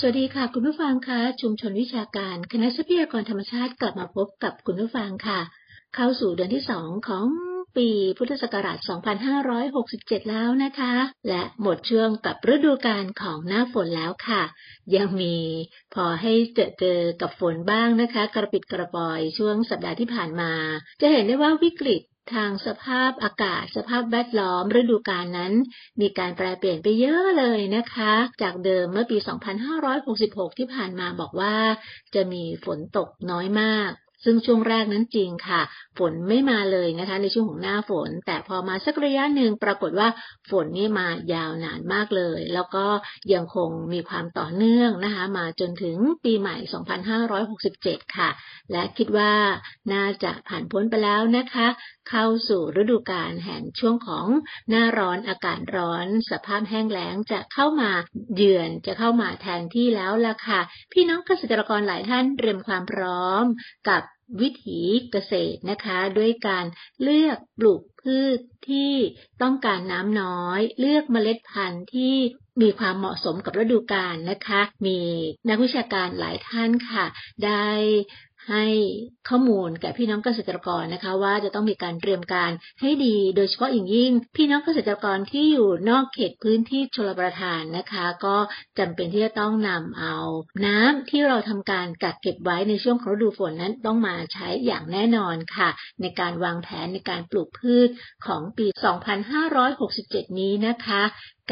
สวัสดีค่ะ คุณผู้ฟังคะชุมชนวิชาการ คณะทรัพยากรธรรมชาติกลับมาพบกับคุณผู้ฟังค่ะ เข้าสู่เดือนที่สองของปีพุทธศักราช 2567 แล้วนะคะ และหมดช่วงกับฤดูกาลของหน้าฝนแล้วค่ะ ยังมีพอให้เจอเจอกับฝนบ้างนะคะ กระปิดกระปอยช่วงสัปดาห์ที่ผ่านมา จะเห็นได้ว่าวิกฤต ทางสภาพอากาศ สภาพแวดล้อมฤดูกาลนั้น มีการแปลเปลี่ยนไปเยอะเลยนะคะ จากเดิมเมื่อปี 2566 ที่ผ่านมาบอกว่า จะมีฝนตกน้อยมาก ซึ่งช่วงแรกนั้นจริงค่ะ ฝนไม่มาเลยนะคะ ในช่วงของหน้าฝน แต่พอมาสักระยะหนึ่งปรากฏว่าฝนนี่มายาวนานมากเลย แล้วก็ยังคงมีความต่อเนื่องนะคะ มาจนถึงปีใหม่ 2567 ค่ะ และคิดว่าน่าจะผ่านพ้นไปแล้วนะคะ เข้าสู่ฤดูกาลแห่งช่วงของหน้าร้อนอากาศร้อน สภาพแห้งแล้งจะเข้ามาเยือนจะเข้ามาแทนที่แล้วล่ะค่ะ พี่น้องเกษตรกรหลายท่านเตรียมความพร้อมกับ วิถีเกษตรนะคะ ด้วยการเลือกปลูกพืชที่ต้องการน้ำน้อย เลือกเมล็ดพันธุ์ที่มีความเหมาะสมกับฤดูกาลนะคะ มีนักวิชาการหลายท่านค่ะ ได้ ให้ข้อมูลแก่พี่น้องเกษตรกรนะคะ ว่าจะต้องมีการเตรียมการให้ดี โดยเฉพาะอย่างยิ่ง พี่น้องเกษตรกรที่อยู่นอกเขตพื้นที่ชลประทานนะคะ ก็จำเป็นที่จะต้องนำเอา น้ำที่เราทำการกักเก็บไว้ในช่วงฤดูฝนนั้นต้องมาใช้อย่างแน่นอนค่ะ ในการวางแผนในการปลูกพืชของปี 2567 นี้นะคะ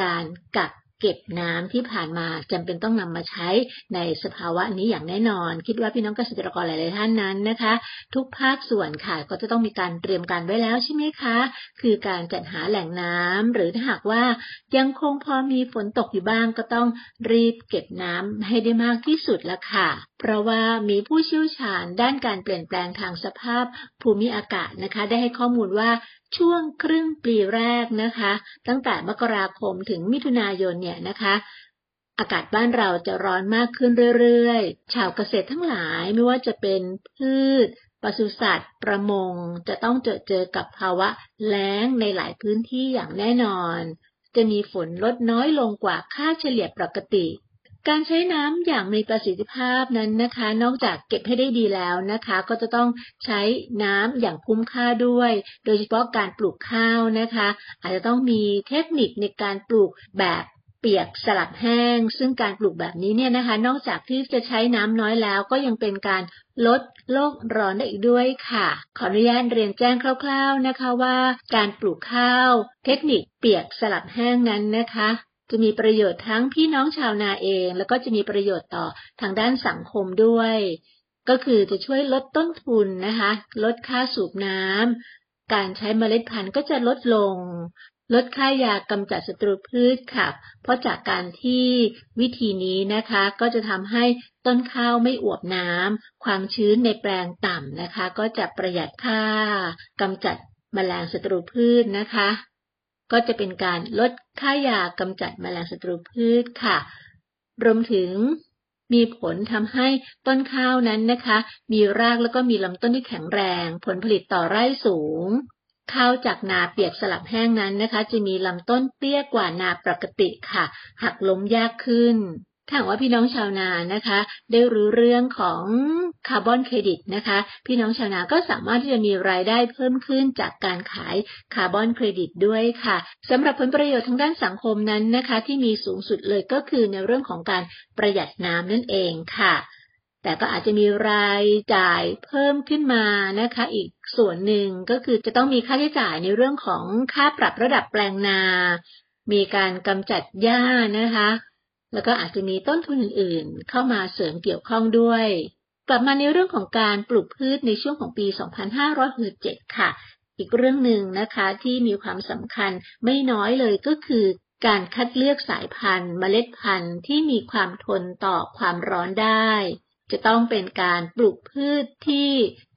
การกัก เก็บน้ำที่ผ่านมาจำเป็นต้องนำมาใช้ในสภาวะนี้อย่างแน่นอน คิดว่าพี่น้องเกษตรกรหลาย ๆ ท่านนั้นนะคะ ทุกภาคส่วนค่ะก็จะต้องมีการเตรียมการไว้แล้วใช่ไหมคะ คือการจัดหาแหล่งน้ำหรือถ้าหากว่ายังคงพอมีฝนตกอยู่บ้างก็ต้องรีบเก็บน้ำให้ได้มากที่สุดละค่ะ เพราะว่ามีผู้เชี่ยวชาญด้านการเปลี่ยนแปลงทางสภาพภูมิอากาศนะคะ ได้ให้ข้อมูลว่าช่วงครึ่งปีแรกนะคะ ตั้งแต่มกราคมถึงมิถุนายนเนี่ยนะคะ อากาศบ้านเราจะร้อนมากขึ้นเรื่อยๆ ชาวเกษตรทั้งหลายไม่ว่าจะเป็นพืชปศุสัตว์ ประมง จะต้องเจอเจอกับภาวะแล้งในหลายพื้นที่อย่างแน่นอน จะมีฝนลดน้อยลงกว่าค่าเฉลี่ยปกติ การใช้น้ำอย่างมีประสิทธิภาพนั้นนะคะ นอกจากเก็บให้ได้ดีแล้วนะคะ ก็จะต้องใช้น้ำอย่างคุ้มค่าด้วย โดยเฉพาะการปลูกข้าวนะคะ อาจจะต้องมีเทคนิคในการปลูกแบบเปียกสลับแห้ง ซึ่งการปลูกแบบนี้เนี่ยนะคะ นอกจากที่จะใช้น้ำน้อยแล้ว ก็ยังเป็นการลดโลกร้อนได้อีกด้วยค่ะ ขออนุญาตเรียนแจ้งคร่าว ๆนะคะว่า การปลูกข้าว เทคนิคเปียกสลับแห้งนั้นนะคะ จะมีประโยชน์ทั้งพี่น้องชาวนาเอง แล้วก็จะมีประโยชน์ต่อทางด้านสังคมด้วย ก็คือจะช่วยลดต้นทุนนะคะ ลดค่าสูบน้ำการใช้เมล็ดพันธุ์ก็จะลดลง ลดค่ายากำจัดศัตรูพืชค่ะ เพราะจากการที่วิธีนี้นะคะ ก็จะทำให้ต้นข้าวไม่อวบน้ำความชื้นในแปลงต่ำนะคะ ก็จะประหยัดค่ากำจัดแมลงศัตรูพืชนะคะ ก็จะเป็นการลดค่ายากำจัดแมลงศัตรูพืชค่ะ รวมถึงมีผลทำให้ต้นข้าวนั้นนะคะ มีรากแล้วก็มีลำต้นที่แข็งแรง ผลผลิตต่อไร่สูง ข้าวจากนาเปียกสลับแห้งนั้นนะคะ จะมีลำต้นเตี้ยกว่านาปกติค่ะ หักล้มยากขึ้น ถ้าว่าพี่น้องชาวนานะคะ ได้รู้เรื่องของคาร์บอนเครดิตนะคะ พี่น้องชาวนาก็สามารถที่จะมีรายได้เพิ่มขึ้นจากการขายคาร์บอนเครดิตด้วยค่ะสำหรับผลประโยชน์ทางด้านสังคมนั้นนะคะ ที่มีสูงสุดเลยก็คือในเรื่องของการประหยัดน้ำนั่นเองค่ะ แต่ก็อาจจะมีรายจ่ายเพิ่มขึ้นมานะคะ อีกส่วนหนึ่งก็คือจะต้องมีค่าใช้จ่ายในเรื่องของค่าปรับระดับแปลงนา มีการกำจัดหญ้านะคะ แล้วก็อาจจะมีต้นทุนอื่นๆ เข้ามาเสริมเกี่ยวข้องด้วย กลับมาในเรื่องของการปลูกพืชในช่วงของปี 2567 ค่ะ อีกเรื่องหนึ่งนะคะที่มีความสำคัญไม่น้อยเลยก็คือการคัดเลือกสายพันธุ์ เมล็ดพันธุ์ที่มีความทนต่อความร้อนได้ จะต้องเป็นการปลูกพืชที่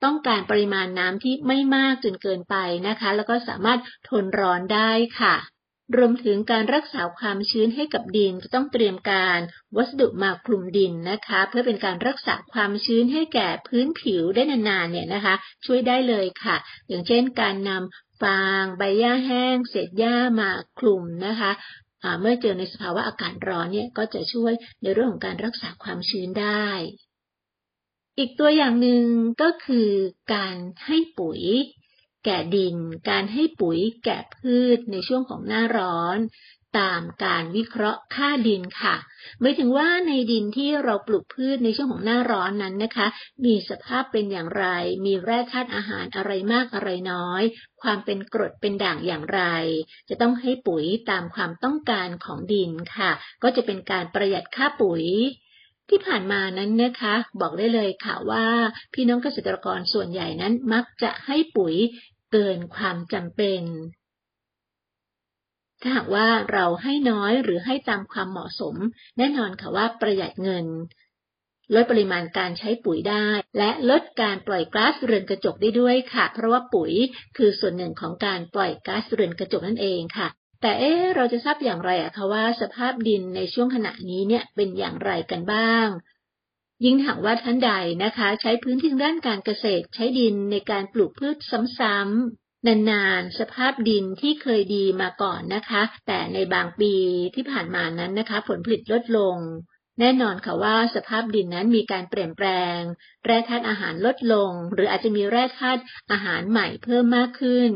ต้องการปริมาณน้ำที่ไม่มากจนเกินไปนะคะ แล้วก็สามารถทนร้อนได้ค่ะ รวมถึงการรักษาความชื้นให้กับดินจะต้องเตรียมการวัสดุมาคลุมดินนะคะ เพื่อเป็นการรักษาความชื้นให้แก่พื้นผิวได้นานๆเนี่ยนะคะ ช่วยได้เลยค่ะ อย่างเช่น การนำฟางใบหญ้าแห้ง เศษหญ้ามาคลุมนะคะเมื่อเจอในสภาวะอากาศร้อนเนี่ยก็จะช่วยในเรื่องของการรักษาความชื้นได้อีกตัวอย่างหนึ่งก็คือการให้ปุ๋ย ก่ดิน การให้ปุ๋ยแก่พืชในช่วงของหน้าร้อน ตามการวิเคราะห์ค่าดินค่ะหมายถึงว่าในดินที่เราปลูกพืชในช่วงของหน้าร้อนนั้นนะคะ มีสภาพเป็นอย่างไร มีแร่ธาตุอาหารอะไรมากอะไรน้อย ความเป็นกรดเป็นด่างอย่างไร จะต้องให้ปุ๋ยตามความต้องการของดินค่ะ ก็จะเป็นการประหยัดค่าปุ๋ยที่ผ่านมานั้นนะคะ บอกได้เลยค่ะว่า พี่น้องเกษตรกรส่วนใหญ่นั้นมักจะให้ปุ๋ย เกินความจำเป็น ถ้าหากว่าเราให้น้อยหรือให้ตามความเหมาะสม แน่นอนค่ะว่าประหยัดเงิน ลดปริมาณการใช้ปุ๋ยได้ และลดการปล่อยก๊าซเรือนกระจกได้ด้วยค่ะ เพราะว่าปุ๋ยคือส่วนหนึ่งของการปล่อยก๊าซเรือนกระจกนั่นเองค่ะแต่เอ๊เราจะทราบอย่างไรอะคะว่าสภาพดินในช่วงขณะนี้เนี่ยเป็นอย่างไรกันบ้าง ยิ่งหากว่าท่านใดนะคะ ใช้พื้นที่ด้านการเกษตร ใช้ดินในการปลูกพืชซ้ำๆนานๆ สภาพดินที่เคยดีมาก่อนนะคะ แต่ในบางปีที่ผ่านมานั้นนะคะ ผลผลิตลดลง แน่นอนค่ะว่าสภาพดินนั้นมีการเปลี่ยนแปลง แร่ธาตุอาหารลดลง หรืออาจจะมีแร่ธาตุอาหารใหม่เพิ่มมากขึ้น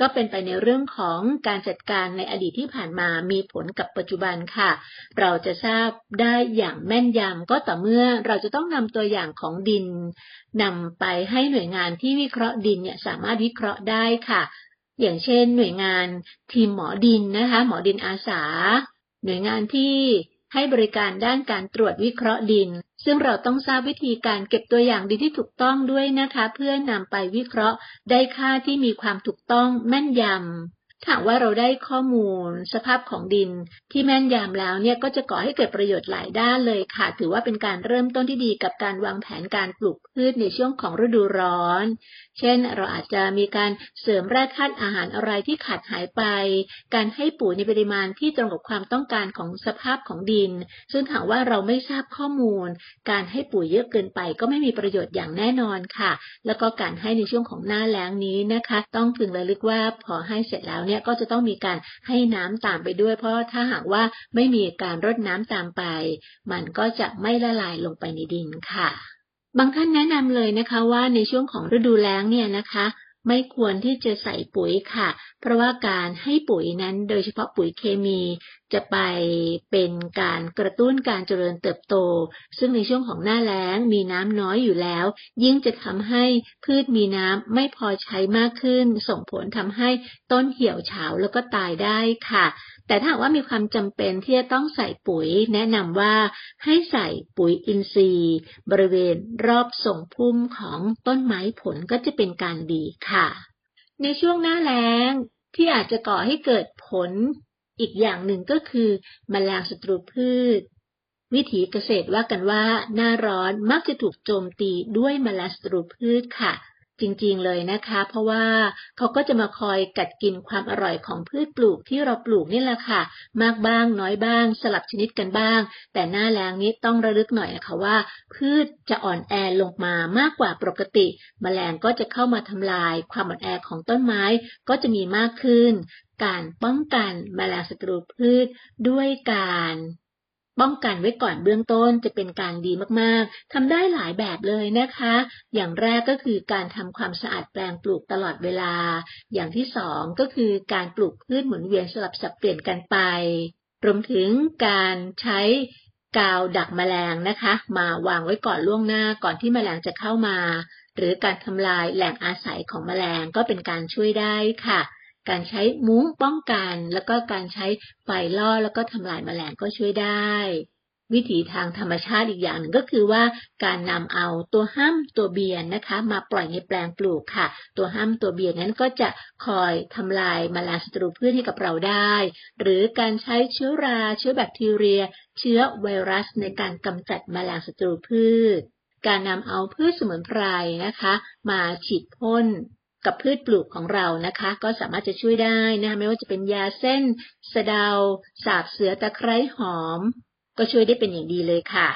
ก็เป็นไปในเรื่องของการจัดการในอดีตที่ผ่านมามีผลกับปัจจุบันค่ะ เราจะทราบได้อย่างแม่นยำก็ต่อเมื่อเราจะต้องนำตัวอย่างของดินนำไปให้หน่วยงานที่วิเคราะห์ดินเนี่ยสามารถวิเคราะห์ได้ค่ะ อย่างเช่น หน่วยงานทีมหมอดินนะคะ หมอดินอาสา หน่วยงานที่ ให้บริการด้านการตรวจวิเคราะห์ดิน ซึ่งเราต้องทราบวิธีการเก็บตัวอย่างดินที่ถูกต้องด้วยนะคะ เพื่อนำไปวิเคราะห์ได้ค่าที่มีความถูกต้องแม่นยำ ถ้าว่าเราได้ข้อมูลสภาพของดินที่แม่นยำแล้วเนี่ยก็จะก่อให้เกิดประโยชน์หลายด้านเลยค่ะ ถือว่าเป็นการเริ่มต้นที่ดีกับการวางแผนการปลูกพืชในช่วงของฤดูร้อน เช่น เราอาจจะมีการเสริมแร่ธาตุอาหารอะไรที่ขาดหายไป การให้ปุ๋ยในปริมาณที่ตรงกับความต้องการของสภาพของดิน ซึ่งถามว่าเราไม่ทราบข้อมูล การให้ปุ๋ยเยอะเกินไปก็ไม่มีประโยชน์อย่างแน่นอนค่ะ แล้วก็การให้ในช่วงของหน้าแล้งนี้นะคะ ต้องพึงระลึกว่าพอให้เสร็จแล้วเนี่ยก็จะต้องมีการให้น้ำตามไปด้วย เพราะถ้าหากว่าไม่มีการรดน้ำตามไป มันก็จะไม่ละลายลงไปในดินค่ะ บางท่านแนะนำเลยนะคะว่าในช่วงของฤดูแล้งเนี่ยนะคะไม่ควรที่จะใส่ปุ๋ยค่ะ เพราะว่าการให้ปุ๋ยนั้นโดยเฉพาะปุ๋ยเคมี จะไปเป็นการกระตุ้นการเจริญเติบโต ซึ่งในช่วงของหน้าแล้งมีน้ำน้อยอยู่แล้ว ยิ่งจะทำให้พืชมีน้ำไม่พอใช้มากขึ้น ส่งผลทำให้ต้นเหี่ยวเฉาแล้วก็ตายได้ค่ะ แต่ถ้าว่ามีความจำเป็นที่จะต้องใส่ปุ๋ย แนะนำว่าให้ใส่ปุ๋ยอินทรีย์ บริเวณรอบส่งพุ่มของต้นไม้ผลก็จะเป็นการดีค่ะ ในช่วงหน้าแล้งที่อาจจะก่อให้เกิดผล อีกอย่างหนึ่งก็คือมแมลงศัตรูพืช วิถีเกษตรว่ากันว่าหน้าร้อนมักจะถูกโจมตีด้วยมแมลงศัตรูพืชค่ะ จริงๆเลยนะคะ เพราะว่าเขาก็จะมาคอยกัดกินความอร่อยของพืชปลูกที่เราปลูกนี่แหละค่ะ มากบ้างน้อยบ้าง สลับชนิดกันบ้าง แต่หน้าแล้งนี้ต้องระลึกหน่อยนะคะว่า พืชจะอ่อนแอลงมามากกว่าปกติแมลงก็จะเข้ามาทำลาย ความอ่อนแอของต้นไม้ก็จะมีมากขึ้น การป้องกันแมลงศัตรูพืชด้วยการ ป้องกันไว้ก่อนเบื้องต้นจะเป็นการดีมากๆ ทำได้หลายแบบเลยนะคะ อย่างแรกก็คือการทำความสะอาดแปลงปลูกตลอดเวลา อย่างที่สองก็คือการปลูกพืชหมุนเวียนสลับสับเปลี่ยนกันไป รวมถึงการใช้กาวดักแมลงนะคะ มาวางไว้ก่อนล่วงหน้าก่อนที่แมลงจะเข้ามา หรือการทำลายแหล่งอาศัยของแมลงก็เป็นการช่วยได้ค่ะ การใช้มุ้งป้องกัน แล้วก็การใช้ไฟล่อแล้วก็ทำลายแมลงก็ช่วยได้วิถีทางธรรมชาติอีกอย่างหนึ่งก็คือว่าการนำเอาตัวห้ามตัวเบียนนะคะ มาปล่อยในแปลงปลูกค่ะ ตัวห้ามตัวเบียนนั้นก็จะคอยทำลายแมลงศัตรูพืชให้กับเราได้ หรือการใช้เชื้อราเชื้อแบคทีเรีย เชื้อไวรัสในการกำจัดแมลงศัตรูพืช การนำเอาพืชสมุนไพรนะคะ มาฉีดพ่น กับพืชปลูกของเรานะคะ ก็สามารถจะช่วยได้นะคะไม่ว่าจะเป็นยาเส้น สะเดา สาบเสือตะไคร้หอม ก็ช่วยได้เป็นอย่างดีเลยค่ะ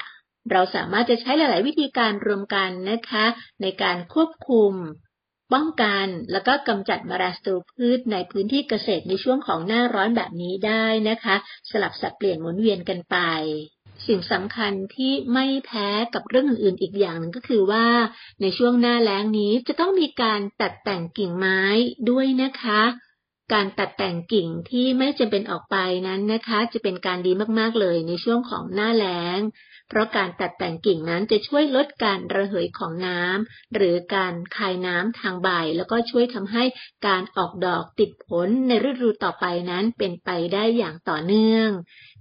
เราสามารถจะใช้หลาย ๆ วิธีการรวมกันนะคะ ในการควบคุม ป้องกันแล้วก็กำจัดมาราสตูพืชในพื้นที่เกษตรในช่วงของหน้าร้อนแบบนี้ได้นะคะ สลับสับเปลี่ยนหมุนเวียนกันไป สิ่งสำคัญที่ไม่แพ้กับเรื่องอื่นๆอีกอย่างหนึ่งก็คือว่าในช่วงหน้าแล้งนี้จะต้องมีการตัดแต่งกิ่งไม้ด้วยนะคะ การตัดแต่งกิ่งที่ไม่จำเป็นออกไปนั้นนะคะ จะเป็นการดีมากๆเลยในช่วงของหน้าแล้ง เพราะการตัดแต่งกิ่งนั้นจะช่วยลดการระเหยของน้ำหรือการคายน้ำทางใบ แล้วก็ช่วยทำให้การออกดอกติดผลในฤดูต่อไปนั้นเป็นไปได้อย่างต่อเนื่อง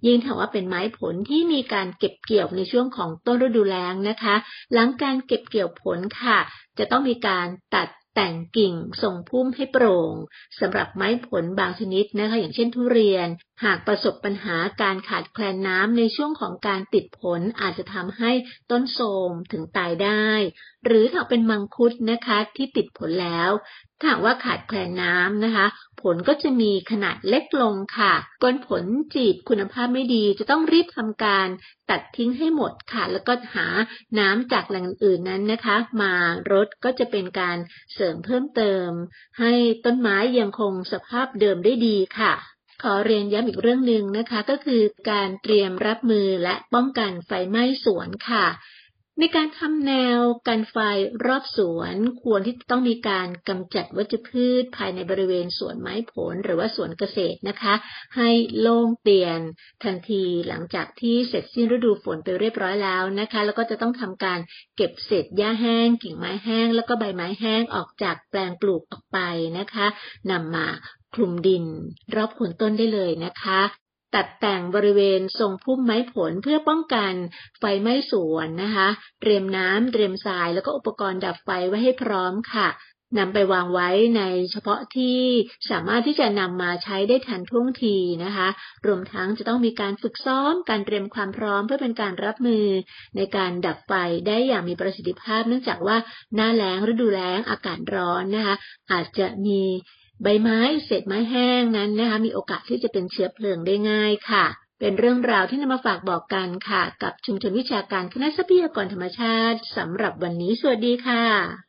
ยิ่งถ้าว่าเป็นไม้ผลที่มีการเก็บเกี่ยวในช่วงของต้นฤดูแล้งนะคะ หลังการเก็บเกี่ยวผลค่ะ จะต้องมีการตัดแต่งกิ่งทรงพุ่มให้โปร่งสำหรับไม้ผลบางชนิดนะคะ อย่างเช่นทุเรียนหากประสบปัญหาการขาดแคลนน้ำในช่วงของการติดผลอาจจะทำให้ต้นโทรมถึงตายได้ หรือถ้าเป็นมังคุดนะคะที่ติดผลแล้วถ้าว่าขาดแคลนน้ำนะคะ ผลก็จะมีขนาดเล็กลงค่ะก้นผลจีบคุณภาพไม่ดีจะต้องรีบทำการตัดทิ้งให้หมดค่ะ แล้วก็หาน้ำจากแหล่งอื่นนั้นนะคะ มารดก็จะเป็นการเสริมเพิ่มเติม ให้ต้นไม้ยังคงสภาพเดิมได้ดีค่ะ ขอเรียนย้ำอีกเรื่องหนึ่งนะคะ ก็คือการเตรียมรับมือและป้องกันไฟไหม้สวนค่ะ ในการทำแนวกันไฟรอบสวน ควรที่ต้องมีการกำจัดวัชพืชภายในบริเวณสวนไม้ผลหรือว่าสวนเกษตรนะคะ ให้โล่งเตียนทันทีหลังจากที่เสร็จสิ้นฤดูฝนไปเรียบร้อยแล้วนะคะ แล้วก็จะต้องทำการเก็บเศษหญ้าแห้ง กิ่งไม้แห้ง แล้วก็ใบไม้แห้งออกจากแปลงปลูกออกไปนะคะนำมา คลุมดิน รอบโคนต้นได้เลยนะคะ ตัดแต่งบริเวณทรงพุ่มไม้ผลเพื่อป้องกันไฟไหม้สวนนะคะ เตรียมน้ำเตรียมทรายแล้วก็อุปกรณ์ดับไฟไว้ให้พร้อมค่ะนำไปวางไว้ในเฉพาะที่สามารถที่จะนำมาใช้ได้ทันท่วงทีนะคะ รวมทั้งจะต้องมีการฝึกซ้อม การเตรียมความพร้อมเพื่อเป็นการรับมือ ในการดับไฟได้อย่างมีประสิทธิภาพ เนื่องจากว่าหน้าแล้งฤดูแล้งอากาศร้อนนะคะ อาจจะมี ใบไม้เศษไม้แห้งนั้นนะคะมีโอกาสที่จะเป็นเชื้อเพลิงได้ง่ายค่ะ เป็นเรื่องราวที่นำมาฝากบอกกันค่ะ กับชุมชนวิชาการคณะทรัพยากรธรรมชาติสำหรับวันนี้สวัสดีค่ะ